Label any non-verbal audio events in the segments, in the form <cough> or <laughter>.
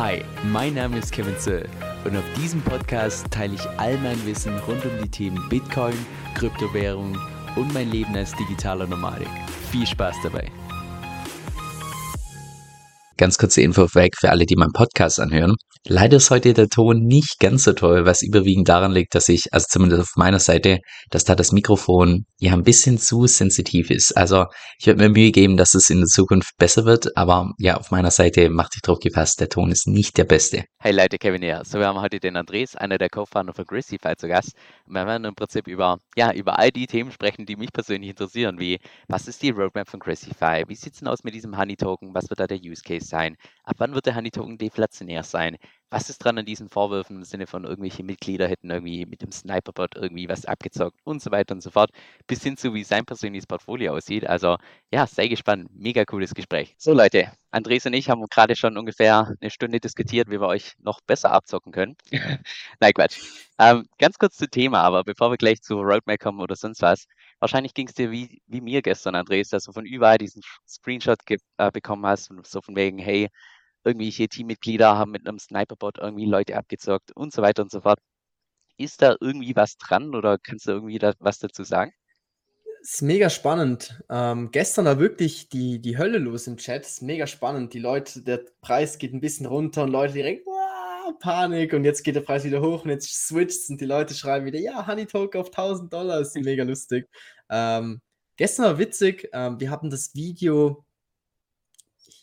Hi, mein Name ist Kevin Zöll und auf diesem Podcast teile ich all mein Wissen rund um die Themen Bitcoin, Kryptowährung und mein Leben als digitaler Nomadik. Viel Spaß dabei! Ganz kurze Info weg für alle, die meinen Podcast anhören. Leider ist heute der Ton nicht ganz so toll, was überwiegend daran liegt, dass ich, also zumindest auf meiner Seite, dass da das Mikrofon ja ein bisschen zu sensitiv ist. Also ich werde mir Mühe geben, dass es in der Zukunft besser wird, aber ja, auf meiner Seite macht sich drauf gefasst, der Ton ist nicht der beste. Hey Leute, Kevin hier. So, wir haben heute den Andres, einer der Co-Founder von Grissify zu Gast. Und wir werden im Prinzip über, ja, über all die Themen sprechen, die mich persönlich interessieren, wie was ist die Roadmap von Grissify? Wie sieht es denn aus mit diesem Honey-Token? Was wird da der Use Case sein? Ab wann wird der Honey-Token deflationär sein? Was ist dran an diesen Vorwürfen im Sinne von irgendwelche Mitglieder hätten irgendwie mit dem Sniperbot irgendwie was abgezockt und so weiter und so fort, bis hin zu wie sein persönliches Portfolio aussieht. Also ja, sei gespannt. Mega cooles Gespräch. So Leute, Andres und ich haben gerade schon ungefähr eine Stunde diskutiert, wie wir euch noch besser abzocken können. <laughs> Nein, Quatsch. Ähm, ganz kurz zum Thema, aber bevor wir gleich zu Roadmap kommen oder sonst was, wahrscheinlich ging es dir wie, wie mir gestern, Andres, dass du von überall diesen Screenshot äh, bekommen hast und so von wegen, hey, irgendwelche Teammitglieder haben mit einem Sniperbot irgendwie Leute abgezockt und so weiter und so fort. Ist da irgendwie was dran oder kannst du irgendwie da was dazu sagen? Ist mega spannend. Ähm, gestern war wirklich die, die Hölle los im Chat. Ist mega spannend. Die Leute, der Preis geht ein bisschen runter und Leute direkt, Panik und jetzt geht der Preis wieder hoch und jetzt switcht und die Leute schreiben wieder, ja, Honey Talk auf 1000 Dollar. Ist mega lustig. Ähm, gestern war witzig. Ähm, wir hatten das Video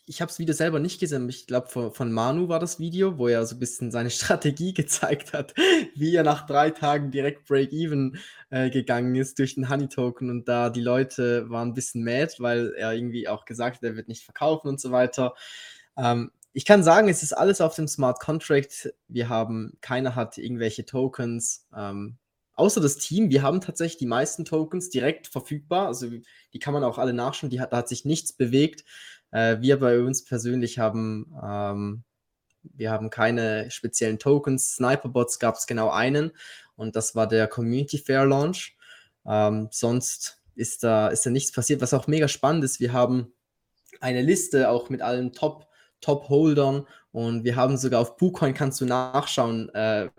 ich habe das Video selber nicht gesehen. Ich glaube, von, von, Manu war das Video, wo er so ein bisschen seine <laughs> Strategie gezeigt hat, wie er nach drei Tagen direkt Break-Even äh, gegangen ist durch den Honey-Token. Und da die Leute waren ein bisschen mad, weil er irgendwie auch gesagt hat, er wird nicht verkaufen und so weiter. Ähm, ich kann sagen, es ist alles auf dem Smart Contract. Wir haben, keiner hat irgendwelche Tokens. Ähm, außer das Team, wir haben tatsächlich die meisten Tokens direkt verfügbar. Also die kann man auch alle nachschauen. Die hat, da hat sich nichts bewegt. Äh, wir bei uns persönlich haben, ähm, wir haben keine speziellen Tokens. Sniperbots gab es genau einen und das war der Community Fair Launch. Ähm, sonst ist da, ist da nichts passiert. Was auch mega spannend ist, wir haben eine Liste auch mit allen Top, Top-Holdern und wir haben sogar auf BooCoin kannst du nachschauen, äh,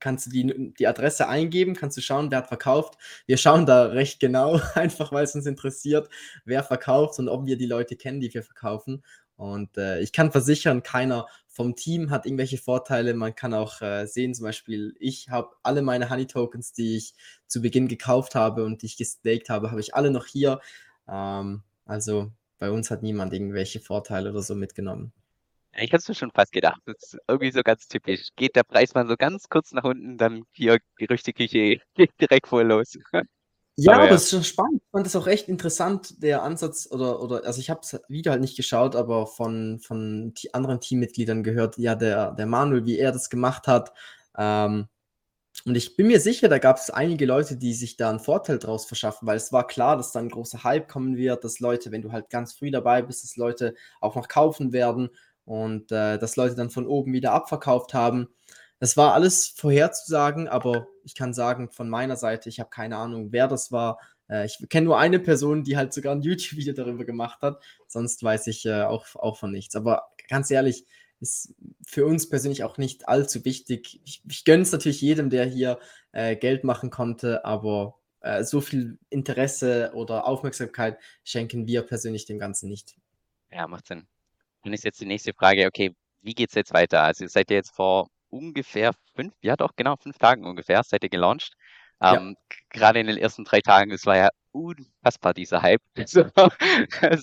kannst du die, die Adresse eingeben, kannst du schauen, wer hat verkauft. Wir schauen da recht genau, <laughs> einfach weil es uns interessiert, wer verkauft und ob wir die Leute kennen, die wir verkaufen. Und äh, ich kann versichern, keiner vom Team hat irgendwelche Vorteile. Man kann auch äh, sehen, zum Beispiel, ich habe alle meine Honey Tokens, die ich zu Beginn gekauft habe und die ich gestaked habe, habe ich alle noch hier. Ähm, also bei uns hat niemand irgendwelche Vorteile oder so mitgenommen. Ich hätte es mir schon fast gedacht. Das ist irgendwie so ganz typisch. Geht der Preis mal so ganz kurz nach unten, dann hier Gerüchteküche <laughs> geht direkt voll los. <laughs> Ja, aber, aber es ist schon spannend. Ich fand das auch echt interessant, der Ansatz, oder, oder also ich habe das Video halt nicht geschaut, aber von, von anderen Teammitgliedern gehört, ja, der, der Manuel, wie er das gemacht hat. Ähm, und ich bin mir sicher, da gab es einige Leute, die sich da einen Vorteil draus verschaffen, weil es war klar, dass da ein großer Hype kommen wird, dass Leute, wenn du halt ganz früh dabei bist, dass Leute auch noch kaufen werden und äh, dass Leute dann von oben wieder abverkauft haben. Das war alles vorherzusagen, aber ich kann sagen, von meiner Seite, ich habe keine Ahnung, wer das war. Äh, ich kenne nur eine Person, die halt sogar ein <laughs> YouTube-Video darüber gemacht hat. Sonst weiß ich äh, auch, auch von nichts. Aber ganz ehrlich, ist für uns persönlich auch nicht allzu wichtig. Ich, ich gönne es natürlich jedem, der hier äh, Geld machen konnte, aber äh, so viel Interesse oder Aufmerksamkeit schenken wir persönlich dem Ganzen nicht. Ja, macht Sinn. Dann ist jetzt die nächste Frage, okay, wie geht es jetzt weiter? Also ihr seid ja jetzt vor ungefähr fünf, ja doch, genau, fünf Tagen ungefähr, seid ihr gelauncht. Ähm, ja. Gerade in den ersten drei Tagen, es war ja unfassbar, dieser Hype. <laughs> es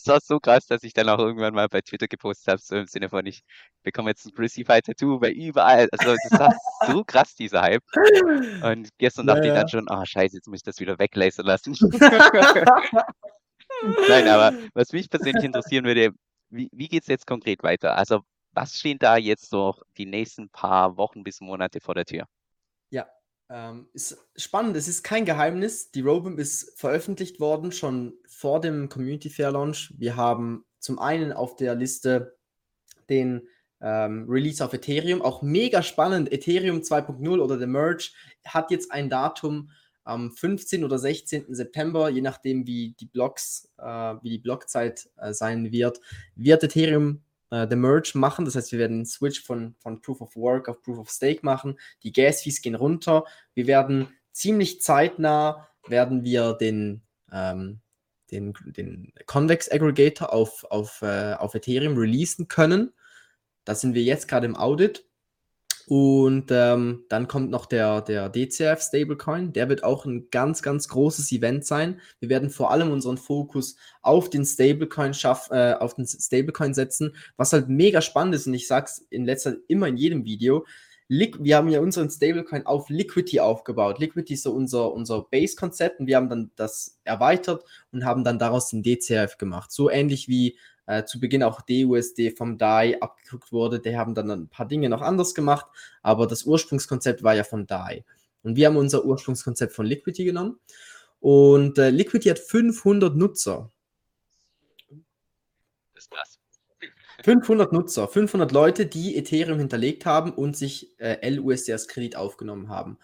war so krass, dass ich dann auch irgendwann mal bei Twitter gepostet habe, so im Sinne von, ich bekomme jetzt ein Crucify Tattoo bei überall. Also das war so krass, dieser Hype. Und gestern ja, dachte ich dann schon, oh scheiße, jetzt muss ich das wieder weglasern lassen. <laughs> Nein, aber was mich persönlich interessieren würde, wie, wie geht es jetzt konkret weiter? Also, was stehen da jetzt noch die nächsten paar Wochen bis Monate vor der Tür? Ja, ähm, ist spannend. Es ist kein Geheimnis. Die Roadmap ist veröffentlicht worden, schon vor dem Community Fair Launch. Wir haben zum einen auf der Liste den ähm, Release auf Ethereum, auch mega spannend. Ethereum 2.0 oder der Merge hat jetzt ein Datum am 15. oder 16. September, je nachdem wie die Blocks, äh, wie die Blockzeit äh, sein wird, wird Ethereum äh, the Merge machen. Das heißt, wir werden einen Switch von, von Proof of Work auf Proof of Stake machen. Die Gas-Fees gehen runter. Wir werden ziemlich zeitnah werden wir den, ähm, den, den Convex Aggregator auf, auf, äh, auf Ethereum releasen können. Da sind wir jetzt gerade im Audit. Und ähm, dann kommt noch der, der DCF Stablecoin. Der wird auch ein ganz, ganz großes Event sein. Wir werden vor allem unseren Fokus auf den Stablecoin schaff, äh, auf den Stablecoin setzen, was halt mega spannend ist. Und ich sage es in letzter immer in jedem Video. wir haben ja unseren Stablecoin auf Liquidity aufgebaut. Liquidity ist so unser, unser Base-Konzept und wir haben dann das erweitert und haben dann daraus den DCF gemacht. So ähnlich wie äh, zu Beginn auch DUSD vom DAI abgeguckt wurde. Die haben dann ein paar Dinge noch anders gemacht, aber das Ursprungskonzept war ja von DAI. Und wir haben unser Ursprungskonzept von Liquidity genommen. Und äh, Liquidity hat 500 Nutzer. Das ist krass. 500 Nutzer, 500 Leute, die Ethereum hinterlegt haben und sich äh, LUSD als Kredit aufgenommen haben.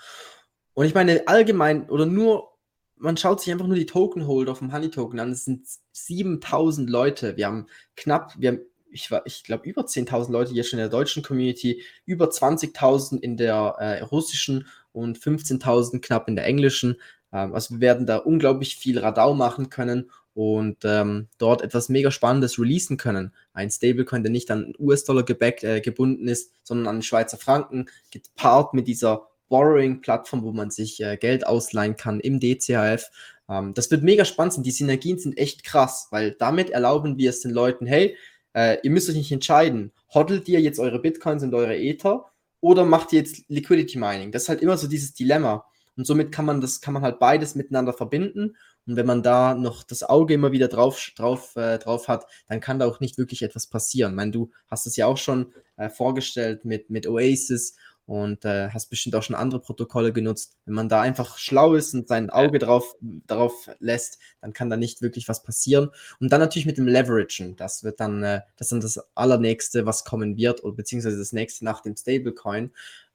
Und ich meine, allgemein oder nur man schaut sich einfach nur die Token-Holder vom Honey-Token an. Es sind 7000 Leute. Wir haben knapp, wir haben, ich, ich glaube, über 10.000 Leute hier schon in der deutschen Community, über 20.000 in der äh, russischen und 15.000 knapp in der englischen. Ähm, also wir werden da unglaublich viel Radau machen können und ähm, dort etwas mega Spannendes releasen können. Ein Stablecoin, der nicht an US-Dollar äh, gebunden ist, sondern an Schweizer Franken, gepaart mit dieser Borrowing-Plattform, wo man sich äh, Geld ausleihen kann im DCHF. Ähm, das wird mega spannend sein. Die Synergien sind echt krass, weil damit erlauben wir es den Leuten, hey, äh, ihr müsst euch nicht entscheiden, hodelt ihr jetzt eure Bitcoins und eure Ether oder macht ihr jetzt Liquidity Mining? Das ist halt immer so dieses Dilemma. Und somit kann man das, kann man halt beides miteinander verbinden. Und wenn man da noch das Auge immer wieder drauf, drauf, äh, drauf hat, dann kann da auch nicht wirklich etwas passieren. Ich meine, du hast es ja auch schon äh, vorgestellt mit, mit Oasis und äh, hast bestimmt auch schon andere Protokolle genutzt. Wenn man da einfach schlau ist und sein Auge drauf, darauf lässt, dann kann da nicht wirklich was passieren. Und dann natürlich mit dem Leveragen. Das wird dann, äh, das dann das allernächste, was kommen wird, oder beziehungsweise das nächste nach dem Stablecoin,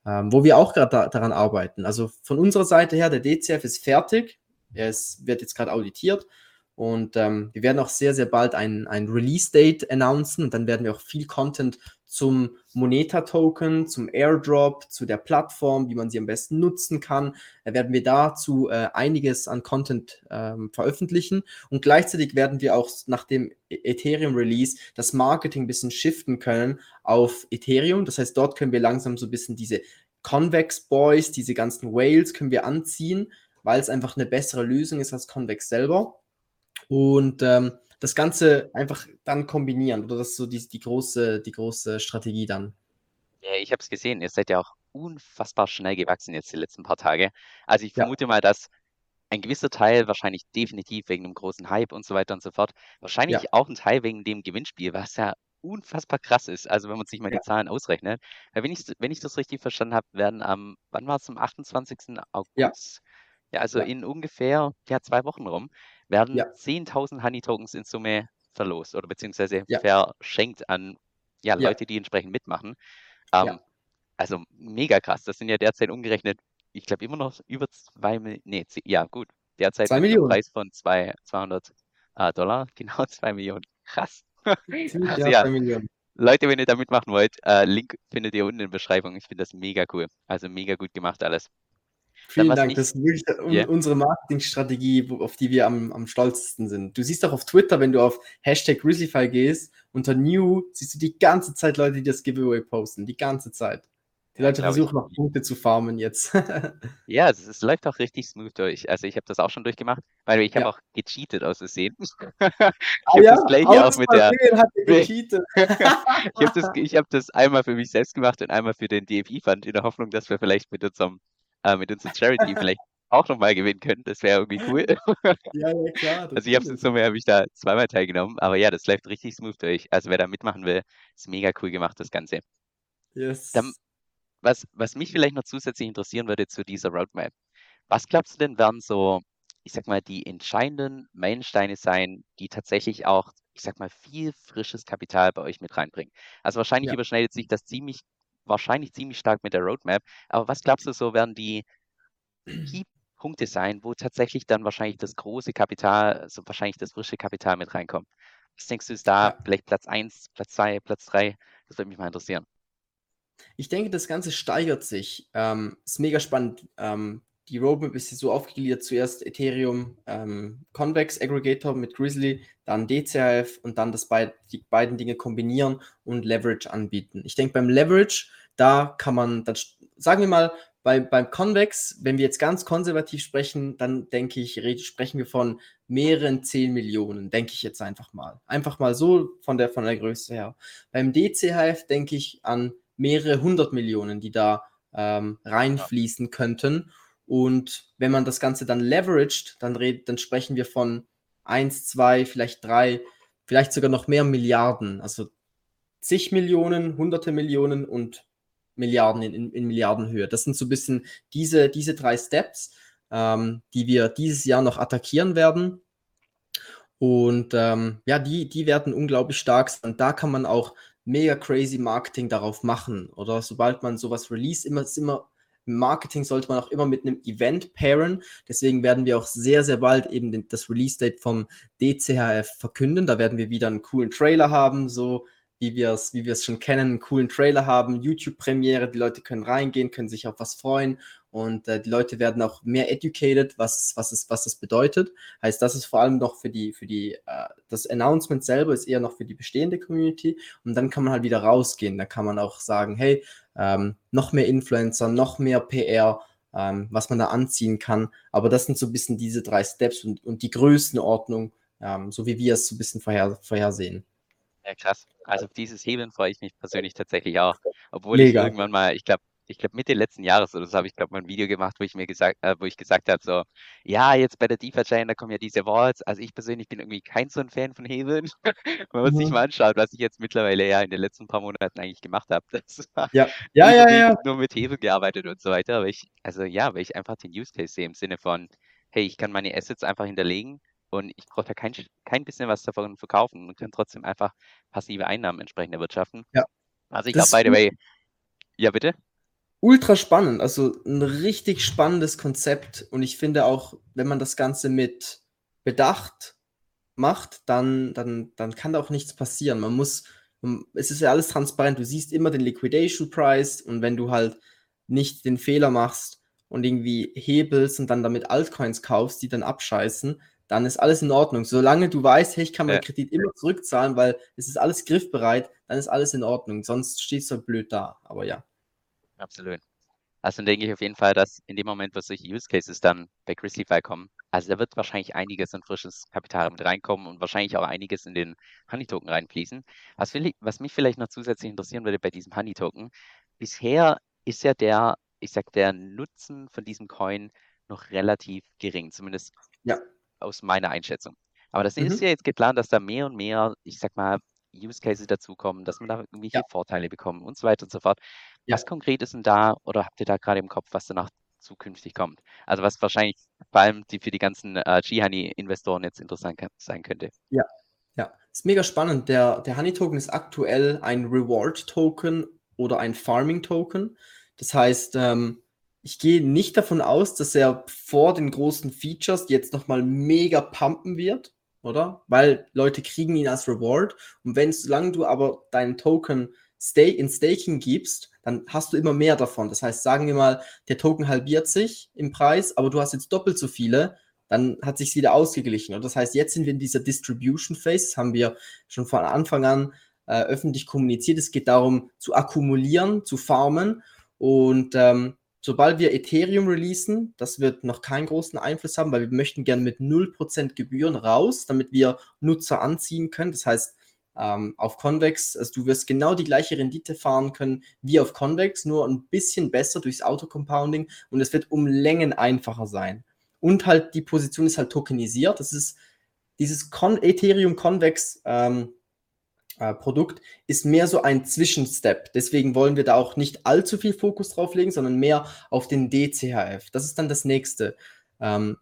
ähm, wo wir auch gerade da, daran arbeiten. Also von unserer Seite her, der DCF ist fertig. Er ist, wird jetzt gerade auditiert. Und ähm, wir werden auch sehr, sehr bald ein, ein Release-Date announcen und dann werden wir auch viel Content zum Moneta-Token, zum Airdrop, zu der Plattform, wie man sie am besten nutzen kann. Werden wir dazu äh, einiges an Content ähm, veröffentlichen und gleichzeitig werden wir auch nach dem e-, Ethereum-Release das Marketing ein bisschen shiften können auf Ethereum. Das heißt, dort können wir langsam so ein bisschen diese Convex Boys, diese ganzen Whales können wir anziehen, weil es einfach eine bessere Lösung ist als Convex selber. Und ähm, das Ganze einfach dann kombinieren. Oder das ist so die, die, große, die große Strategie dann. Ja, ich habe es gesehen. Ihr seid ja auch unfassbar schnell gewachsen jetzt die letzten paar Tage. Also ich vermute ja. mal, dass ein gewisser Teil wahrscheinlich definitiv wegen einem großen Hype und so weiter und so fort. Wahrscheinlich ja. auch ein Teil wegen dem Gewinnspiel, was ja unfassbar krass ist. Also wenn man sich mal ja. die Zahlen ausrechnet. Wenn ich, wenn ich das richtig verstanden habe, werden am, wann war es, am 28. August? Ja, ja also in ungefähr ja, zwei Wochen rum, werden ja. 10.000 Honey-Tokens in Summe verlost oder beziehungsweise ja. verschenkt an ja, Leute, die entsprechend mitmachen. Ähm, also mega krass. Das sind ja derzeit umgerechnet, ich glaube immer noch über zwei Millionen, nee, ja gut, derzeit zwei Millionen. Preis von zwei, 200 äh, Dollar, <laughs> genau zwei Millionen. Krass. also, ja, Leute, wenn ihr da mitmachen wollt, äh, Link findet ihr unten in der Beschreibung. Ich finde das mega cool. Also mega gut gemacht alles. Vielen Dank, ich, das ist wirklich yeah. unsere Marketingstrategie, auf die wir am, am stolzesten sind. Du siehst auch auf Twitter, wenn du auf Hashtag Grizzlyfy gehst, unter New siehst du die ganze Zeit Leute, die das Giveaway posten, die ganze Zeit. Die Leute ja, versuchen noch Punkte zu farmen jetzt. <laughs> ja, es, es, läuft auch richtig smooth durch. Also ich habe das auch schon durchgemacht, weil ich habe ja. auch gecheatet aus Versehen. <laughs> ich ah, habe ja? das gleiche auch mit der. <laughs> ich habe das, hab das einmal für mich selbst gemacht und einmal für den DFI-Fund in der Hoffnung, dass wir vielleicht mit unserem äh, mit unserer Charity <laughs> vielleicht auch nochmal gewinnen können. Das wäre irgendwie cool. Ja, ja, klar. <laughs> Also ich habe es in Summe habe ich da zweimal teilgenommen, aber ja, das läuft richtig smooth durch. Also wer da mitmachen will, ist mega cool gemacht, das Ganze. Yes. Dann, was, was mich vielleicht noch zusätzlich interessieren würde zu dieser Roadmap. Was glaubst du denn werden so, ich sag mal, die entscheidenden Meilensteine sein, die tatsächlich auch, ich sag mal, viel frisches Kapital bei euch mit reinbringen? Also wahrscheinlich ja. überschneidet sich das ziemlich wahrscheinlich ziemlich stark mit der Roadmap. Aber was glaubst du, so werden die Key-Punkte sein, wo tatsächlich dann wahrscheinlich das große Kapital, so wahrscheinlich das frische Kapital mit reinkommt? Was denkst du, ist da Ja. vielleicht Platz 1, Platz 2, Platz 3? Das würde mich mal interessieren. Ich denke, das Ganze steigert sich. Ähm, ist mega spannend. Ähm, die Roadmap ist hier so aufgegliedert: zuerst Ethereum ähm, Convex Aggregator mit Grizzly, dann DCHF und dann das beid, die beiden Dinge kombinieren und Leverage anbieten. Ich denke, beim Leverage, da kann man, dann, sagen wir mal, bei, beim Convex, wenn wir jetzt ganz konservativ sprechen, dann denke ich, sprechen wir von mehreren 10 Millionen, denke ich jetzt einfach mal. Einfach mal so von der, von der Größe her. Beim DCHF denke ich an mehrere hundert Millionen, die da ähm, reinfließen könnten. Und wenn man das Ganze dann leveraged, dann, red, dann sprechen wir von 1, 2, vielleicht 3, vielleicht sogar noch mehr Milliarden. Also zig Millionen, hunderte Millionen und Milliarden in, in, in Milliardenhöhe. Das sind so ein bisschen diese, diese drei Steps, ähm, die wir dieses Jahr noch attackieren werden. Und ähm, ja, die, die werden unglaublich stark sein. Da kann man auch mega crazy Marketing darauf machen. Oder sobald man sowas release, immer, ist immer im Marketing sollte man auch immer mit einem Event pairen. Deswegen werden wir auch sehr, sehr bald eben den, das Release-Date vom DCHF verkünden. Da werden wir wieder einen coolen Trailer haben, so wie wir es wie schon kennen, einen coolen Trailer haben, YouTube-Premiere, die Leute können reingehen, können sich auf was freuen und äh, die Leute werden auch mehr educated, was, was, ist, was das bedeutet. Heißt, das ist vor allem noch für die, für die, äh, das Announcement selber ist eher noch für die bestehende Community und dann kann man halt wieder rausgehen. Da kann man auch sagen, hey, ähm, noch mehr Influencer, noch mehr PR, ähm, was man da anziehen kann. Aber das sind so ein bisschen diese drei Steps und, und die Größenordnung, ähm, so wie wir es so ein bisschen vorher, vorhersehen. Ja, krass. Also auf dieses Hebeln freue ich mich persönlich tatsächlich auch. Obwohl Mega. ich irgendwann mal, ich glaube, ich glaube Mitte letzten Jahres oder so habe ich glaube mal ein Video gemacht, wo ich mir gesagt, äh, wo ich gesagt habe so, ja jetzt bei der DeFi Chain da kommen ja diese Awards. Also ich persönlich bin irgendwie kein so ein Fan von Hebeln. Wenn <laughs> man sich Mhm. mal anschaut, was ich jetzt mittlerweile ja in den letzten paar Monaten eigentlich gemacht habe, <laughs> das war Ja, ja, ja, ja. nur mit Hebel gearbeitet und so weiter. Aber ich, also ja, weil ich einfach den Use Case sehe im Sinne von, hey, ich kann meine Assets einfach hinterlegen und ich brauche da kein, kein bisschen was davon verkaufen und kann trotzdem einfach passive Einnahmen entsprechend erwirtschaften. Ja. Also ich glaube, by the way, ja bitte? ultra spannend, also ein richtig spannendes Konzept und ich finde auch, wenn man das Ganze mit Bedacht macht, dann, dann, dann kann da auch nichts passieren. Man muss, es ist ja alles transparent, du siehst immer den Liquidation Price und wenn du halt nicht den Fehler machst und irgendwie hebelst und dann damit Altcoins kaufst, die dann abscheißen, dann ist alles in Ordnung. Solange du weißt, hey, ich kann meinen. Kredit immer zurückzahlen, weil es ist alles griffbereit, dann ist alles in Ordnung. Sonst stehst du halt blöd da. Aber ja. Absolut. Also dann denke ich auf jeden Fall, dass in dem Moment, wo solche Use Cases dann bei Grizzlyfy kommen, also da wird wahrscheinlich einiges an frisches Kapital mit reinkommen und wahrscheinlich auch einiges in den Honey-Token reinfließen. Was, ich, was mich vielleicht noch zusätzlich interessieren würde bei diesem Honey-Token, bisher ist ja der, ich sag, der Nutzen von diesem Coin noch relativ gering, zumindest Ja. Aus meiner Einschätzung. Aber das Mhm. ist ja jetzt geplant, dass da mehr und mehr, ich sag mal, Use Cases dazukommen, dass man da irgendwelche Ja. Vorteile bekommt und so weiter und so fort. Ja. Was konkret ist denn da oder habt ihr da gerade im Kopf, was danach zukünftig kommt? Also was wahrscheinlich vor allem die für die ganzen äh, G-Honey-Investoren jetzt interessant kann, sein könnte. Ja, ist mega spannend. Der, der Honey Token ist aktuell ein Reward Token oder ein Farming Token. Das heißt, ähm, ich gehe nicht davon aus, dass er vor den großen Features jetzt nochmal mega pumpen wird, oder? Weil Leute kriegen ihn als Reward. Und wenn, solange du aber deinen Token in Staking gibst, dann hast du immer mehr davon. Das heißt, sagen wir mal, der Token halbiert sich im Preis, aber du hast jetzt doppelt so viele, dann hat sich wieder ausgeglichen. Und das heißt, jetzt sind wir in dieser Distribution Phase. Das haben wir schon von Anfang an äh, öffentlich kommuniziert. Es geht darum, zu akkumulieren, zu farmen. Und ähm, sobald wir Ethereum releasen, das wird noch keinen großen Einfluss haben, weil wir möchten gerne mit 0% Gebühren raus, damit wir Nutzer anziehen können. Das heißt, ähm, auf Convex, also du wirst genau die gleiche Rendite fahren können wie auf Convex, nur ein bisschen besser durchs Auto-Compounding und es wird um Längen einfacher sein. Und halt die Position ist halt tokenisiert. Das ist dieses Con Ethereum Convex ähm, äh, Produkt ist mehr so ein Zwischenstep. Deswegen wollen wir da auch nicht allzu viel Fokus drauf legen, sondern mehr auf den DCHF. Das ist dann das nächste. Ähm,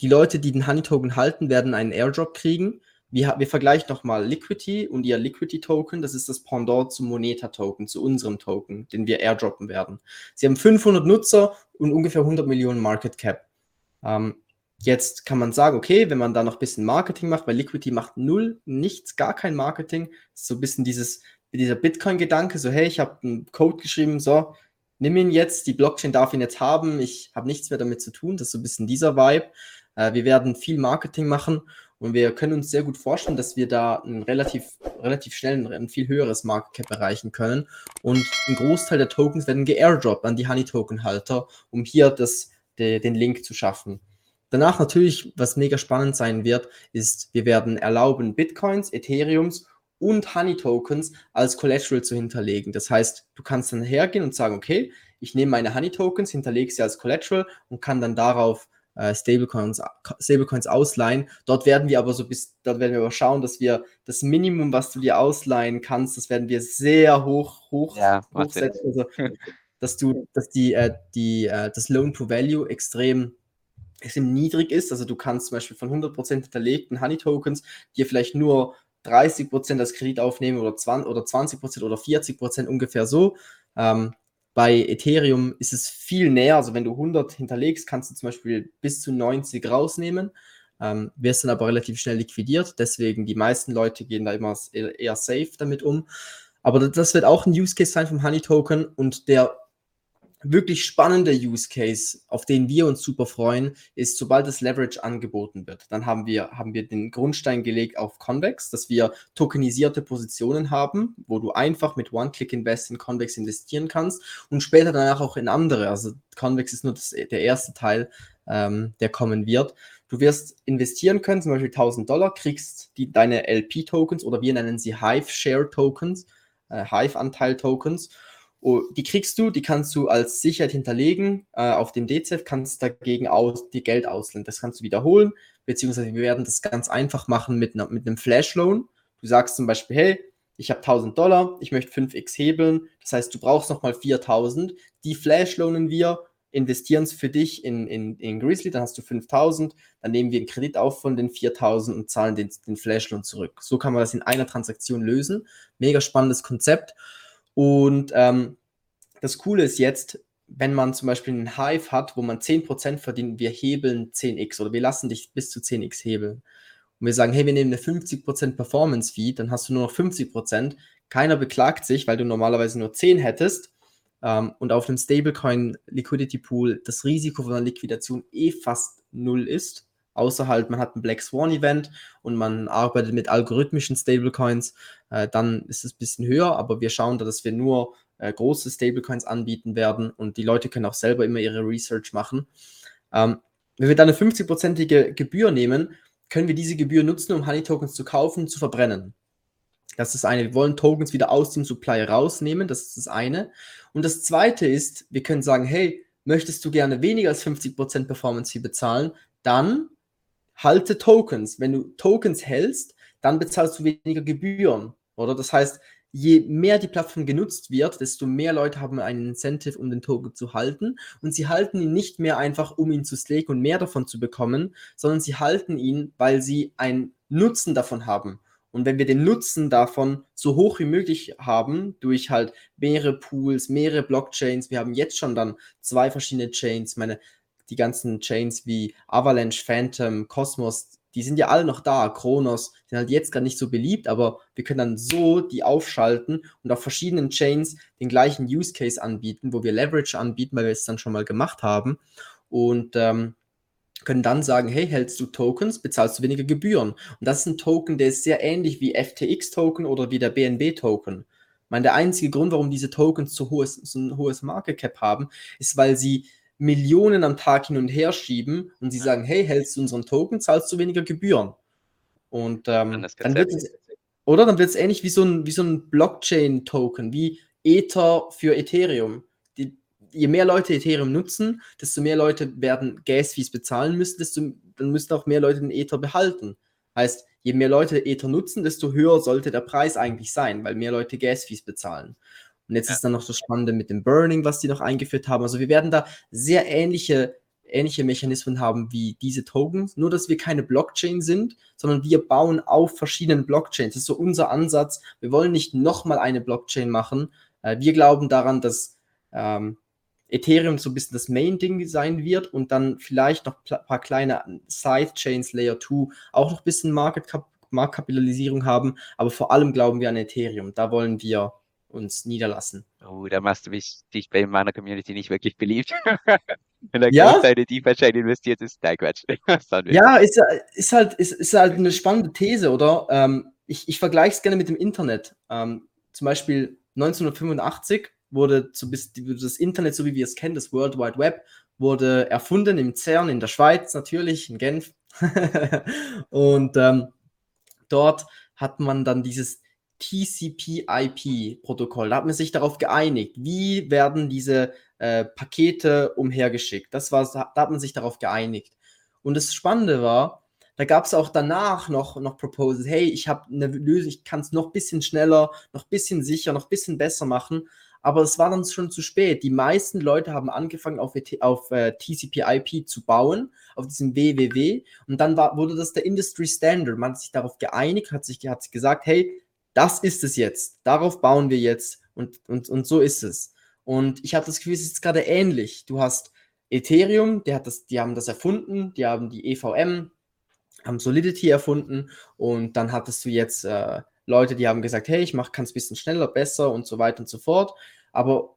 die Leute, die den Honey Token halten, werden einen Airdrop kriegen. Wir, wir vergleichen nochmal Liquidity und ihr Liquidity Token. Das ist das Pendant zum Moneta Token, zu unserem Token, den wir airdroppen werden. Sie haben 500 Nutzer und ungefähr 100 Millionen Market Cap. Ähm, Jetzt kann man sagen, okay, wenn man da noch ein bisschen Marketing macht, weil Liquidity macht null, nichts, gar kein Marketing. So ein bisschen dieses, dieser Bitcoin-Gedanke, so hey, ich habe einen Code geschrieben, so, nimm ihn jetzt, die Blockchain darf ihn jetzt haben, ich habe nichts mehr damit zu tun. Das ist so ein bisschen dieser Vibe. Äh, wir werden viel Marketing machen und wir können uns sehr gut vorstellen, dass wir da ein relativ, relativ schnell ein, viel höheres Market Cap erreichen können. Und ein Großteil der Tokens werden geairdroppt an die Honey-Token-Halter, um hier das, de, den Link zu schaffen. Danach natürlich, was mega spannend sein wird, ist, wir werden erlauben, Bitcoins, Ethereums und Honey Tokens als Collateral zu hinterlegen. Das heißt, du kannst dann hergehen und sagen, okay, ich nehme meine Honey Tokens, hinterlege sie als Collateral und kann dann darauf äh, Stablecoins, Stablecoins ausleihen. Dort werden wir aber so bis, dort werden wir aber schauen, dass wir das Minimum, was du dir ausleihen kannst, das werden wir sehr hoch, hoch, ja, hochsetzen. Also, <laughs> dass du, dass die, äh, die, äh, das Loan to Value extrem extrem niedrig ist. Also du kannst zum Beispiel von 100% hinterlegten Honey Tokens dir vielleicht nur 30% als Kredit aufnehmen oder 20%, oder 20% oder 40% ungefähr so. Ähm, bei Ethereum ist es viel näher. Also wenn du 100 hinterlegst, kannst du zum Beispiel bis zu 90 rausnehmen. Ähm, wirst dann aber relativ schnell liquidiert. Deswegen die meisten Leute gehen da immer eher safe damit um. Aber das wird auch ein Use Case sein vom Honey Token und der wirklich spannende Use Case, auf den wir uns super freuen, ist, sobald das Leverage angeboten wird, dann haben wir, haben wir den Grundstein gelegt auf Convex, dass wir tokenisierte Positionen haben, wo du einfach mit One-Click-Invest in Convex investieren kannst und später danach auch in andere. Also Convex ist nur das, der erste Teil, ähm, der kommen wird. Du wirst investieren können, zum Beispiel 1000 Dollar, kriegst die, deine LP-Tokens oder wir nennen sie Hive-Share-Tokens, äh, Hive-Anteil-Tokens Oh, die kriegst du, die kannst du als Sicherheit hinterlegen äh, auf dem DZEF, kannst dagegen aus, die Geld ausleihen. Das kannst du wiederholen, beziehungsweise wir werden das ganz einfach machen mit, mit einem Flash-Loan. Du sagst zum Beispiel, hey, ich habe 1000 Dollar, ich möchte 5x hebeln, das heißt, du brauchst nochmal 4000, die Flash-Loanen wir, investieren es für dich in, in, in Grizzly, dann hast du 5000, dann nehmen wir einen Kredit auf von den 4000 und zahlen den, den Flash-Loan zurück. So kann man das in einer Transaktion lösen. Mega spannendes Konzept. Und ähm, das Coole ist jetzt, wenn man zum Beispiel einen Hive hat, wo man 10% verdient, wir hebeln 10x oder wir lassen dich bis zu 10x hebeln. Und wir sagen, hey, wir nehmen eine 50% Performance-Fee, dann hast du nur noch 50%. Keiner beklagt sich, weil du normalerweise nur 10 hättest. Ähm, und auf dem Stablecoin Liquidity Pool das Risiko von einer Liquidation eh fast null ist außer halt man hat ein Black Swan Event und man arbeitet mit algorithmischen Stablecoins, äh, dann ist es ein bisschen höher, aber wir schauen da, dass wir nur äh, große Stablecoins anbieten werden und die Leute können auch selber immer ihre Research machen. Ähm, wenn wir dann eine 50-prozentige Gebühr nehmen, können wir diese Gebühr nutzen, um Honey Tokens zu kaufen zu verbrennen. Das ist eine. Wir wollen Tokens wieder aus dem Supply rausnehmen. Das ist das eine. Und das zweite ist, wir können sagen, hey, möchtest du gerne weniger als 50% Performance Fee bezahlen? Dann halte Tokens. Wenn du Tokens hältst, dann bezahlst du weniger Gebühren. Oder das heißt, je mehr die Plattform genutzt wird, desto mehr Leute haben einen Incentive, um den Token zu halten. Und sie halten ihn nicht mehr einfach, um ihn zu staken und mehr davon zu bekommen, sondern sie halten ihn, weil sie einen Nutzen davon haben. Und wenn wir den Nutzen davon so hoch wie möglich haben, durch halt mehrere Pools, mehrere Blockchains, wir haben jetzt schon dann zwei verschiedene Chains, meine, die ganzen Chains wie Avalanche, Phantom, Cosmos, die sind ja alle noch da. Kronos sind halt jetzt gar nicht so beliebt, aber wir können dann so die aufschalten und auf verschiedenen Chains den gleichen Use Case anbieten, wo wir Leverage anbieten, weil wir es dann schon mal gemacht haben. Und ähm, können dann sagen, hey, hältst du Tokens, bezahlst du weniger Gebühren. Und das ist ein Token, der ist sehr ähnlich wie FTX-Token oder wie der BNB-Token. Ich meine, der einzige Grund, warum diese Tokens so, hohes, so ein hohes Market Cap haben, ist, weil sie Millionen am Tag hin und her schieben und sie sagen, hey, hältst du unseren Token, zahlst du weniger Gebühren. Und ähm, dann wird es, oder dann wird es ähnlich wie so ein, wie so ein Blockchain-Token, wie Ether für Ethereum. Die, je mehr Leute Ethereum nutzen, desto mehr Leute werden Gas-Fees bezahlen müssen, desto dann müssen auch mehr Leute den Ether behalten. Heißt, je mehr Leute Ether nutzen, desto höher sollte der Preis eigentlich sein, weil mehr Leute Gas-Fees bezahlen. Und jetzt ja. ist dann noch das Spannende mit dem Burning, was die noch eingeführt haben. Also wir werden da sehr ähnliche, ähnliche Mechanismen haben wie diese Tokens, nur dass wir keine Blockchain sind, sondern wir bauen auf verschiedenen Blockchains. Das ist so unser Ansatz. Wir wollen nicht nochmal eine Blockchain machen. Äh, wir glauben daran, dass ähm, Ethereum so ein bisschen das Main-Ding sein wird und dann vielleicht noch ein paar kleine Sidechains Layer 2 auch noch ein bisschen Market Cap Marktkapitalisierung haben, aber vor allem glauben wir an Ethereum. Da wollen wir uns niederlassen. Oh, da machst du mich dich bei meiner Community nicht wirklich beliebt. <laughs> Wenn der ja? Großteil der DeFi-Chain investiert ist, nein, Quatsch. <laughs> ja, ist, ist, halt, ist, ist halt eine spannende These, oder? Ähm, ich ich vergleiche es gerne mit dem Internet. Ähm, zum Beispiel 1985 wurde so bis, das Internet, so wie wir es kennen, das World Wide Web, wurde erfunden im CERN in der Schweiz, natürlich, in Genf. <laughs> und ähm, dort hat man dann dieses TCP-IP-Protokoll. Da hat man sich darauf geeinigt, wie werden diese äh, Pakete umhergeschickt. Das war, da hat man sich darauf geeinigt. Und das Spannende war, da gab es auch danach noch, noch Proposals, hey, ich habe eine Lösung, ich kann es noch ein bisschen schneller, noch ein bisschen sicher, noch ein bisschen besser machen. Aber es war dann schon zu spät. Die meisten Leute haben angefangen, auf, auf äh, TCP/IP zu bauen, auf diesem WWW. Und dann war, wurde das der Industry Standard. Man hat sich darauf geeinigt, hat sich, hat sich gesagt, hey, das ist es jetzt. Darauf bauen wir jetzt. Und, und, und so ist es. Und ich habe das Gefühl, es ist gerade ähnlich. Du hast Ethereum, der hat das, die haben das erfunden, die haben die EVM, haben Solidity erfunden und dann hattest du jetzt äh, Leute, die haben gesagt, hey, ich kann es ein bisschen schneller, besser und so weiter und so fort. Aber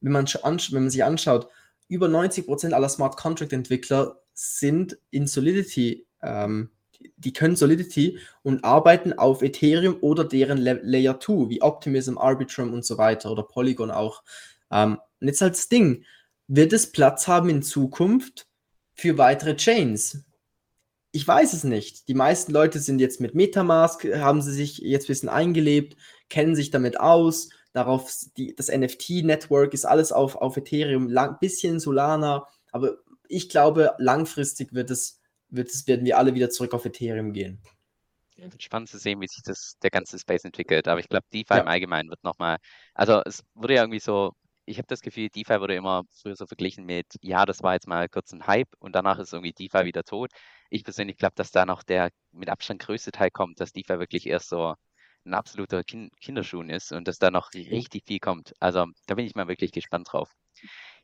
wenn man, wenn man sich anschaut, über 90% aller Smart Contract Entwickler sind in Solidity, ähm, die können Solidity und arbeiten auf Ethereum oder deren Le Layer 2, wie Optimism, Arbitrum und so weiter oder Polygon auch. Ähm, und jetzt als Ding, wird es Platz haben in Zukunft für weitere Chains? ich weiß es nicht. Die meisten Leute sind jetzt mit Metamask, haben sie sich jetzt ein bisschen eingelebt, kennen sich damit aus. Darauf, die, das NFT-Network ist alles auf, auf Ethereum, lang, bisschen Solana, aber ich glaube, langfristig wird es, wird es, werden wir alle wieder zurück auf Ethereum gehen. Spannend zu sehen, wie sich das, der ganze Space entwickelt. Aber ich glaube, DeFi ja. im Allgemeinen wird nochmal, also es wurde ja irgendwie so ich habe das Gefühl, DeFi wurde immer früher so verglichen mit, ja, das war jetzt mal kurz ein Hype und danach ist irgendwie DeFi wieder tot. Ich persönlich glaube, dass da noch der mit Abstand größte Teil kommt, dass DeFi wirklich erst so ein absoluter kind Kinderschuh ist und dass da noch richtig viel kommt. Also da bin ich mal wirklich gespannt drauf.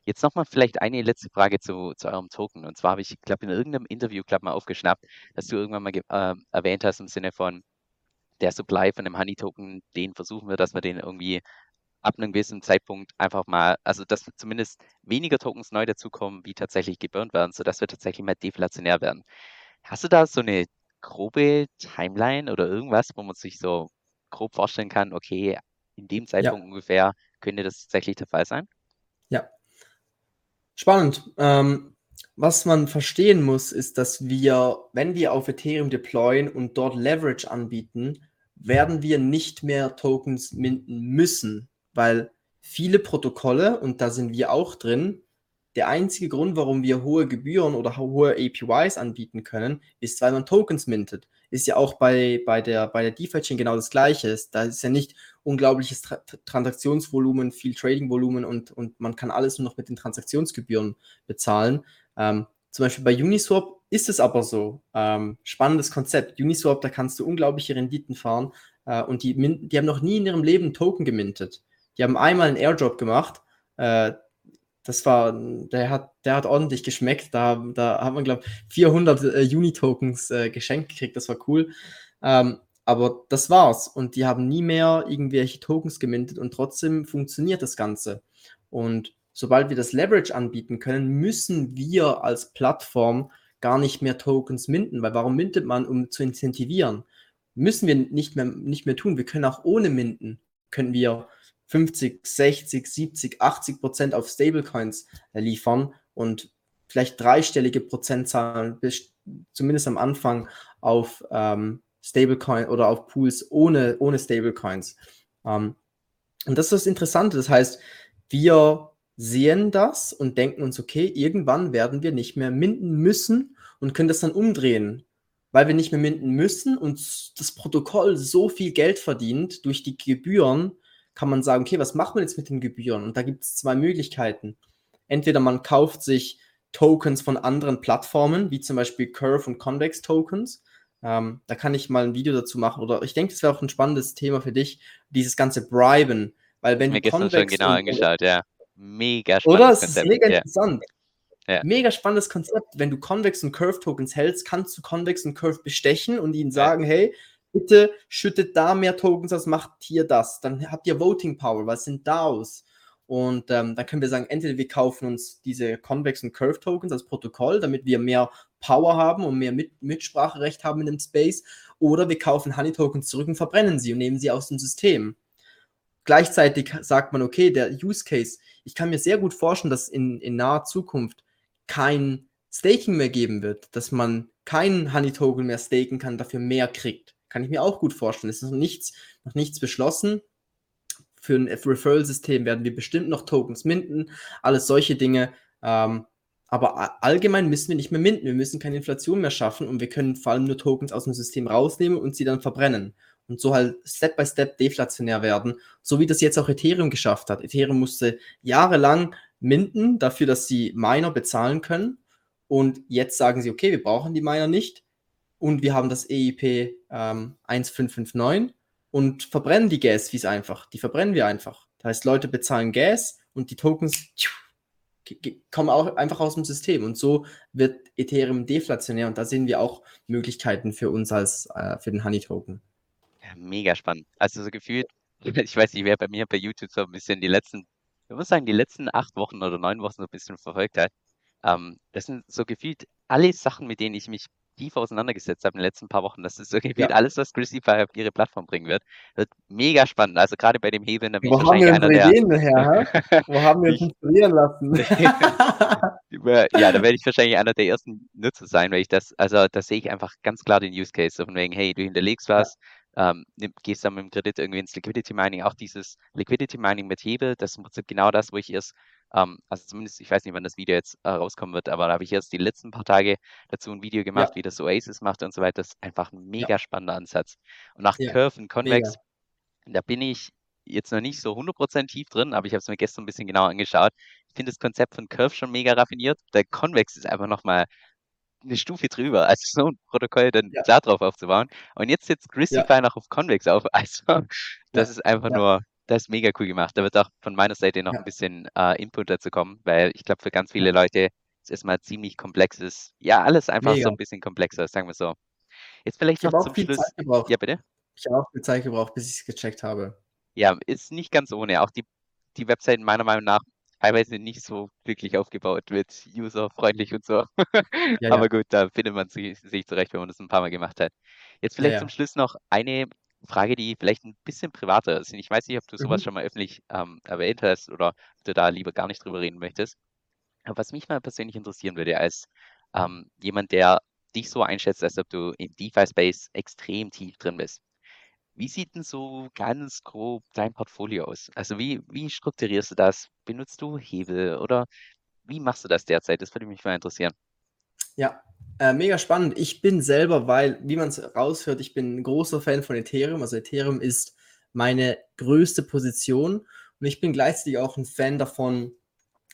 Jetzt nochmal vielleicht eine letzte Frage zu, zu eurem Token. Und zwar habe ich, ich glaube, in irgendeinem Interview, glaube mal aufgeschnappt, dass du irgendwann mal äh, erwähnt hast im Sinne von, der Supply von dem Honey-Token, den versuchen wir, dass wir den irgendwie ab einem gewissen Zeitpunkt einfach mal, also dass zumindest weniger Tokens neu dazukommen, wie tatsächlich geburnt werden, sodass wir tatsächlich mal deflationär werden. Hast du da so eine grobe Timeline oder irgendwas, wo man sich so grob vorstellen kann, okay, in dem Zeitpunkt ja. ungefähr könnte das tatsächlich der Fall sein? Spannend. Ähm, was man verstehen muss, ist, dass wir, wenn wir auf Ethereum deployen und dort Leverage anbieten, werden wir nicht mehr Tokens minden müssen weil viele Protokolle, und da sind wir auch drin, der einzige Grund, warum wir hohe Gebühren oder hohe APYs anbieten können, ist, weil man Tokens mintet. Ist ja auch bei, bei der, bei der DeFi-Chain genau das Gleiche. Da ist ja nicht unglaubliches Tra Transaktionsvolumen, viel Trading-Volumen und, und man kann alles nur noch mit den Transaktionsgebühren bezahlen. Ähm, zum Beispiel bei Uniswap ist es aber so. Ähm, spannendes Konzept. Uniswap, da kannst du unglaubliche Renditen fahren äh, und die, die haben noch nie in ihrem Leben Token gemintet. Die haben einmal einen Airdrop gemacht. Äh, das war, der hat, der hat ordentlich geschmeckt. Da, da hat man, glaube ich, 400 äh, Uni-Tokens äh, geschenkt gekriegt. Das war cool. Ähm, aber das war's. Und die haben nie mehr irgendwelche Tokens gemintet und trotzdem funktioniert das Ganze. Und sobald wir das Leverage anbieten können, müssen wir als Plattform gar nicht mehr Tokens minden, weil warum mintet man, um zu incentivieren? Müssen wir nicht mehr, nicht mehr tun. Wir können auch ohne minden, können wir 50, 60, 70, 80 Prozent auf Stablecoins liefern und vielleicht dreistellige Prozentzahlen, bis, zumindest am Anfang, auf ähm, Stablecoin oder auf Pools ohne, ohne Stablecoins. Ähm, und das ist das Interessante. Das heißt, wir sehen das und denken uns, okay, irgendwann werden wir nicht mehr minden müssen und können das dann umdrehen, weil wir nicht mehr minden müssen und das Protokoll so viel Geld verdient durch die Gebühren, kann man sagen, okay, was macht man jetzt mit den Gebühren? Und da gibt es zwei Möglichkeiten. Entweder man kauft sich Tokens von anderen Plattformen, wie zum Beispiel Curve und Convex Tokens. Ähm, da kann ich mal ein Video dazu machen. Oder ich denke, das wäre auch ein spannendes Thema für dich, dieses ganze Briben. Weil wenn Mir du Convex schon genau angeschaut, ja. Mega spannendes Oder? Es ist mega ja. interessant. Ja. Mega spannendes Konzept. Wenn du Convex und Curve Tokens hältst, kannst du Convex und Curve bestechen und ihnen sagen, ja. hey, bitte schüttet da mehr Tokens aus, macht hier das. Dann habt ihr Voting Power, was sind DAOs? Und ähm, dann können wir sagen, entweder wir kaufen uns diese Convex und Curve Tokens als Protokoll, damit wir mehr Power haben und mehr Mit Mitspracherecht haben in dem Space, oder wir kaufen Honey Tokens zurück und verbrennen sie und nehmen sie aus dem System. Gleichzeitig sagt man, okay, der Use Case, ich kann mir sehr gut vorstellen, dass in, in naher Zukunft kein Staking mehr geben wird, dass man keinen Honey Token mehr staken kann, dafür mehr kriegt. Kann ich mir auch gut vorstellen. Es ist noch nichts, noch nichts beschlossen. Für ein Referral-System werden wir bestimmt noch Tokens minden, alles solche Dinge. Ähm, aber allgemein müssen wir nicht mehr minden. Wir müssen keine Inflation mehr schaffen und wir können vor allem nur Tokens aus dem System rausnehmen und sie dann verbrennen. Und so halt Step by Step deflationär werden, so wie das jetzt auch Ethereum geschafft hat. Ethereum musste jahrelang minden dafür, dass sie Miner bezahlen können. Und jetzt sagen sie, okay, wir brauchen die Miner nicht. Und wir haben das EIP ähm, 1559 und verbrennen die Gas-Fees einfach. Die verbrennen wir einfach. Das heißt, Leute bezahlen Gas und die Tokens kommen auch einfach aus dem System. Und so wird Ethereum deflationär. Und da sehen wir auch Möglichkeiten für uns als äh, für den Honey-Token. Ja, mega spannend. Also so gefühlt, <laughs> ich weiß nicht, wer bei mir bei YouTube so ein bisschen die letzten, ich muss sagen, die letzten acht Wochen oder neun Wochen so ein bisschen verfolgt hat. Ähm, das sind so gefühlt alle Sachen, mit denen ich mich tief auseinandergesetzt habe in den letzten paar Wochen. Das ist irgendwie ja. alles, was Christify auf ihre Plattform bringen wird. Wird mega spannend. Also gerade bei dem Hebeln, da bin Wo ich haben wir einer der... Ideen her, <laughs> Wo haben wir uns inspirieren lassen? <laughs> ja, da werde ich wahrscheinlich einer der ersten Nutzer sein, weil ich das, also da sehe ich einfach ganz klar den Use Case. Von wegen, hey, du hinterlegst was, ähm, gehst dann mit dem Kredit irgendwie ins Liquidity Mining, auch dieses Liquidity Mining mit Hebel, das ist im Prinzip genau das, wo ich erst ähm, also zumindest, ich weiß nicht, wann das Video jetzt äh, rauskommen wird, aber da habe ich jetzt die letzten paar Tage dazu ein Video gemacht, ja. wie das Oasis macht und so weiter. Das ist einfach ein mega ja. spannender Ansatz. Und nach ja. Curve und Convex, mega. da bin ich jetzt noch nicht so 100% tief drin, aber ich habe es mir gestern ein bisschen genauer angeschaut. Ich finde das Konzept von Curve schon mega raffiniert. Der Convex ist einfach nochmal eine Stufe drüber, <laughs> also so ein Protokoll dann ja. da drauf aufzubauen. Und jetzt sitzt Christify ja. noch auf Convex auf. <laughs> Also das ja. ist einfach nur das ist mega cool gemacht. Da wird auch von meiner Seite noch ein bisschen äh, Input dazu kommen, weil ich glaube, für ganz viele Leute ist erstmal ziemlich komplexes, ja, alles einfach mega. so ein bisschen komplexer, sagen wir so. Jetzt vielleicht ich noch zum Schluss. Ja, bitte? Ich habe auch viel Zeit gebraucht, bis ich es gecheckt habe. Ja, ist nicht ganz ohne. Auch die, die Webseiten meiner Meinung nach teilweise nicht so glücklich aufgebaut mit userfreundlich und so. <laughs> Ja, Aber ja. gut, da findet man sich, sich zurecht, wenn man das ein paar Mal gemacht hat. Jetzt vielleicht ja, zum Schluss noch eine Frage, die vielleicht ein bisschen privater ist. Ich weiß nicht, ob du sowas mhm. schon mal öffentlich ähm, erwähnt hast oder ob du da lieber gar nicht drüber reden möchtest. Aber was mich mal persönlich interessieren würde, als ähm, jemand, der dich so einschätzt, als ob du im DeFi-Space extrem tief drin bist. Wie sieht denn so ganz grob dein Portfolio aus? Also wie, wie strukturierst du das? Benutzt du Hebel oder wie machst du das derzeit? Das würde mich mal interessieren. Ja, äh, mega spannend. Ich bin selber, weil, wie man es raushört, ich bin ein großer Fan von Ethereum. Also Ethereum ist meine größte Position und ich bin gleichzeitig auch ein Fan davon,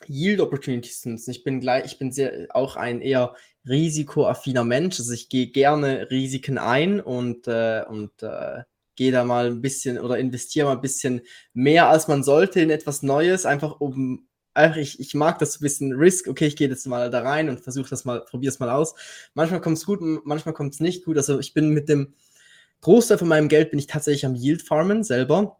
Yield Opportunities zu nutzen. Ich bin gleich, ich bin sehr auch ein eher risikoaffiner Mensch. Also ich gehe gerne Risiken ein und, äh, und äh, gehe da mal ein bisschen oder investiere mal ein bisschen mehr als man sollte in etwas Neues, einfach um einfach, ich, ich mag das so ein bisschen Risk, okay, ich gehe jetzt mal da rein und versuche das mal, probiere es mal aus. Manchmal kommt es gut, manchmal kommt es nicht gut. Also ich bin mit dem Großteil von meinem Geld bin ich tatsächlich am Yield Farmen selber.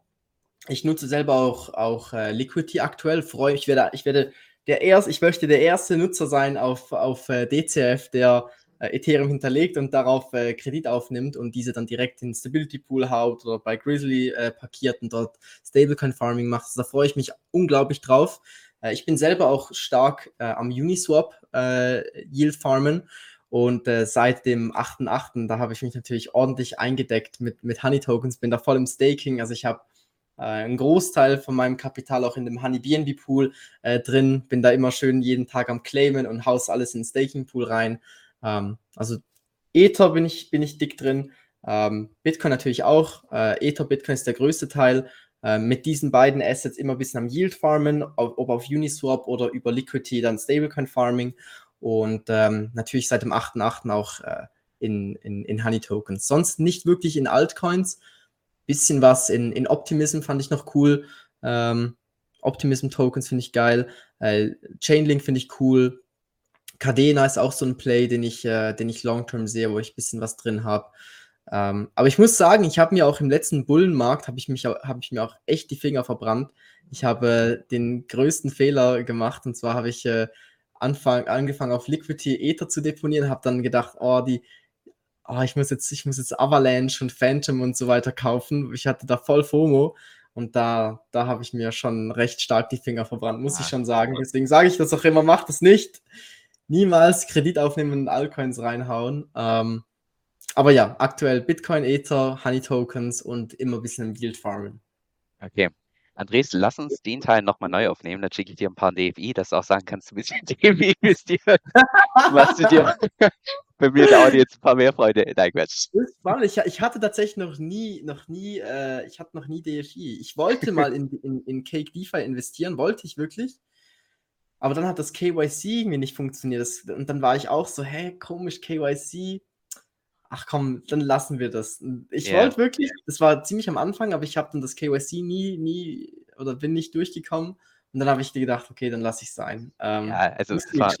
Ich nutze selber auch, auch äh, Liquidity aktuell, freue ich werde, ich werde der erste, ich möchte der erste Nutzer sein auf, auf äh, DCF, der Ethereum hinterlegt und darauf äh, Kredit aufnimmt und diese dann direkt in Stability Pool haut oder bei Grizzly äh, parkiert und dort Stablecoin Farming macht. Also da freue ich mich unglaublich drauf. Äh, ich bin selber auch stark äh, am Uniswap äh, Yield farmen und äh, seit dem 8.8., da habe ich mich natürlich ordentlich eingedeckt mit, mit Honey Tokens, bin da voll im Staking. Also ich habe äh, einen Großteil von meinem Kapital auch in dem Honey BNB Pool äh, drin, bin da immer schön jeden Tag am Claimen und haus alles in den Staking Pool rein. Ähm, also Ether bin ich, bin ich dick drin. Ähm, Bitcoin natürlich auch. Äh, Ether, Bitcoin ist der größte Teil. Äh, mit diesen beiden Assets immer ein bisschen am Yield farmen, ob auf Uniswap oder über Liquidity dann Stablecoin Farming und ähm, natürlich seit dem 8.8. auch äh, in, in, in Honey Tokens. Sonst nicht wirklich in Altcoins. Bisschen was in, in Optimism fand ich noch cool. Ähm, Optimism Tokens finde ich geil. Äh, Chainlink finde ich cool. Cadena ist auch so ein Play, den ich, äh, den ich long-term sehe, wo ich ein bisschen was drin habe. Ähm, aber ich muss sagen, ich habe mir auch im letzten Bullenmarkt, habe ich, hab ich mir auch echt die Finger verbrannt. Ich habe den größten Fehler gemacht und zwar habe ich äh, Anfang, angefangen auf Liquidity Ether zu deponieren, habe dann gedacht, oh, die, oh, ich muss jetzt, ich muss jetzt Avalanche und Phantom und so weiter kaufen. Ich hatte da voll FOMO und da, da habe ich mir schon recht stark die Finger verbrannt, muss ah, ich schon sagen. Deswegen sage ich das auch immer, macht das nicht. Niemals Kredit aufnehmen und Altcoins reinhauen. Ähm, aber ja, aktuell Bitcoin, Ether, Honey Tokens und immer ein bisschen im Yield farmen. Okay. Andres, lass uns den Teil nochmal neu aufnehmen. Dann schicke ich dir ein paar DFI, dass du auch sagen kannst, du bist in DFI investiert. <laughs> was du dir <laughs> bei mir dauert jetzt ein paar mehr Freude. Nein, Quatsch. Ich, ich hatte tatsächlich noch nie, noch nie, äh, ich hatte noch nie DFI. Ich wollte mal in, in, in Cake DeFi investieren, wollte ich wirklich. Aber dann hat das KYC irgendwie nicht funktioniert. Das, und dann war ich auch so, hä, komisch, KYC ach komm, dann lassen wir das. Ich yeah. wollte wirklich, das war ziemlich am Anfang, aber ich habe dann das KYC nie, nie oder bin nicht durchgekommen. Und dann habe ich dir gedacht, okay, dann lasse ich es sein. Ähm, ja, also das war,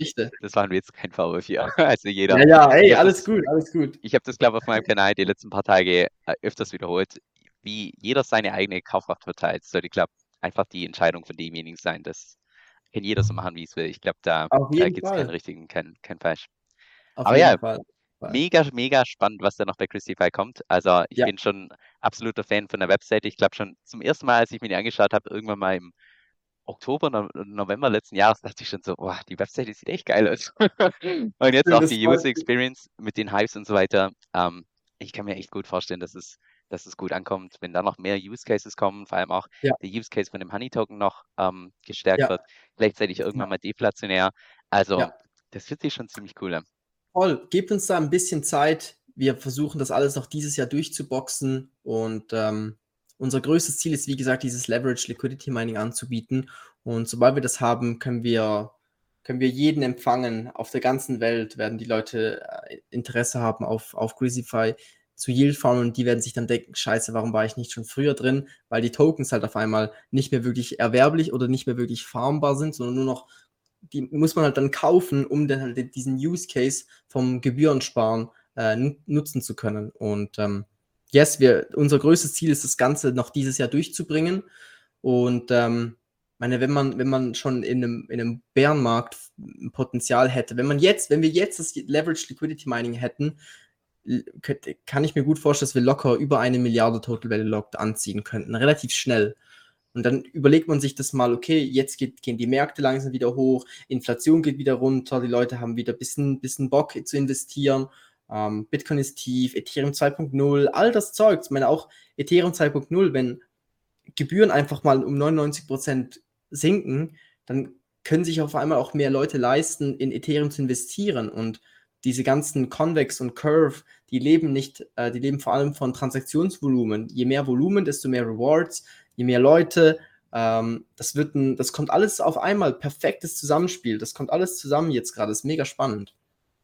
das waren wir jetzt kein Vorwurf hier. <laughs> Also jeder. Ja, ja, ey, alles das, gut, alles gut. Ich habe das, glaube ich, auf meinem Kanal die letzten paar Tage äh, öfters wiederholt, wie jeder seine eigene Kaufkraft verteilt. Sollte, glaube einfach die Entscheidung von demjenigen sein. Das kann jeder so machen, wie es will. Ich glaube, da, da gibt es keinen richtigen, kein, kein falsch. Auf Aber ja, Fall mega, mega spannend, was da noch bei Christify kommt. Also ich ja. bin schon absoluter Fan von der Webseite. Ich glaube schon zum ersten Mal, als ich mir die angeschaut habe, irgendwann mal im Oktober, no November letzten Jahres, dachte ich schon so, oh, die Webseite sieht echt geil aus. <laughs> und jetzt auch die User Experience mit den Hypes und so weiter. Ähm, ich kann mir echt gut vorstellen, dass es, dass es gut ankommt, wenn da noch mehr Use Cases kommen, vor allem auch ja. der Use Case von dem Honey Token noch ähm, gestärkt ja. wird, gleichzeitig irgendwann mal deflationär. Also das fühlt sich schon ziemlich cool an. Voll, gebt uns da ein bisschen Zeit. Wir versuchen das alles noch dieses Jahr durchzuboxen und ähm, unser größtes Ziel ist, wie gesagt, dieses Leverage Liquidity Mining anzubieten. Und sobald wir das haben, können wir, können wir jeden empfangen. Auf der ganzen Welt werden die Leute äh, Interesse haben auf, auf Greasify zu Yield farmen und die werden sich dann denken, scheiße, warum war ich nicht schon früher drin? Weil die Tokens halt auf einmal nicht mehr wirklich erwerblich oder nicht mehr wirklich farmbar sind, sondern nur noch die muss man halt dann kaufen, um dann halt diesen Use Case vom Gebührensparen äh, nutzen zu können. Und ähm, yes, wir, unser größtes Ziel ist, das Ganze noch dieses Jahr durchzubringen. Und ähm, meine, wenn man, wenn man schon in einem, in einem Bärenmarkt Potenzial hätte, wenn man jetzt, wenn wir jetzt das Leverage Liquidity Mining hätten, kann ich mir gut vorstellen, dass wir locker über eine Milliarde Total Value Locked anziehen könnten, relativ schnell. Und dann überlegt man sich das mal, okay, jetzt geht, gehen die Märkte langsam wieder hoch, Inflation geht wieder runter, die Leute haben wieder ein bisschen, bisschen Bock zu investieren, ähm, Bitcoin ist tief, Ethereum 2.0, all das Zeug. Ich meine auch Ethereum 2.0, wenn Gebühren einfach mal um 99% sinken, dann können sich auf einmal auch mehr Leute leisten, in Ethereum zu investieren. Und diese ganzen Convex und Curve, die leben nicht, äh, die leben vor allem von Transaktionsvolumen. Je mehr Volumen, desto mehr Rewards, je mehr Leute. Ähm, das wird ein, das kommt alles auf einmal, perfektes Zusammenspiel. Das kommt alles zusammen jetzt gerade. Ist mega spannend.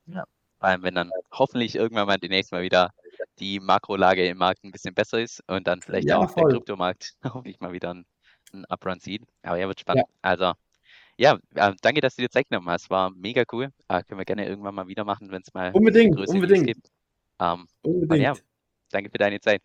Ja, vor allem, wenn dann hoffentlich irgendwann mal demnächst mal wieder die Makrolage im Markt ein bisschen besser ist und dann vielleicht ja, auch voll. der Kryptomarkt <laughs> hoffentlich mal wieder einen, einen Uprun sieht. Aber ja, wird spannend. Ja. Also, ja, äh, danke, dass du dir Zeit genommen hast. War mega cool. Äh, können wir gerne irgendwann mal wieder machen, wenn es mal unbedingt, unbedingt. gibt. Ähm, unbedingt. Ja, danke für deine Zeit.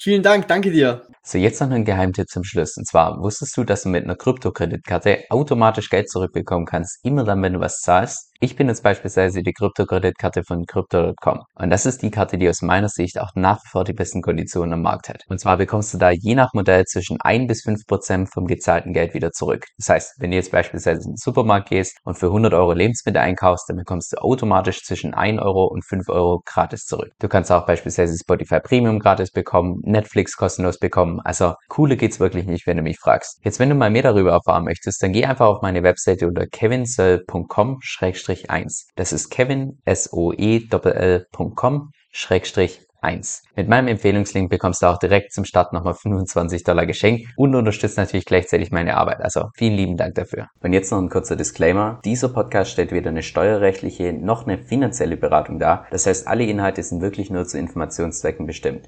Vielen Dank, danke dir. So, jetzt noch ein Geheimtipp zum Schluss. Und zwar, wusstest du, dass du mit einer Kryptokreditkarte automatisch Geld zurückbekommen kannst, immer dann, wenn du was zahlst? Ich bin jetzt beispielsweise die Kryptokreditkarte von Crypto.com. Und das ist die Karte, die aus meiner Sicht auch nach wie vor die besten Konditionen am Markt hat. Und zwar bekommst du da je nach Modell zwischen 1 bis 5 Prozent vom gezahlten Geld wieder zurück. Das heißt, wenn du jetzt beispielsweise in den Supermarkt gehst und für 100 Euro Lebensmittel einkaufst, dann bekommst du automatisch zwischen 1 Euro und 5 Euro gratis zurück. Du kannst auch beispielsweise Spotify Premium gratis bekommen, Netflix kostenlos bekommen. Also cooler geht's wirklich nicht, wenn du mich fragst. Jetzt, wenn du mal mehr darüber erfahren möchtest, dann geh einfach auf meine Webseite unter kevinsoe.com 1. Das ist kevin, S-O-E-L-L.com, Schrägstrich 1. Mit meinem Empfehlungslink bekommst du auch direkt zum Start nochmal 25 Dollar geschenkt und unterstützt natürlich gleichzeitig meine Arbeit. Also vielen lieben Dank dafür. Und jetzt noch ein kurzer Disclaimer. Dieser Podcast stellt weder eine steuerrechtliche noch eine finanzielle Beratung dar. Das heißt, alle Inhalte sind wirklich nur zu Informationszwecken bestimmt.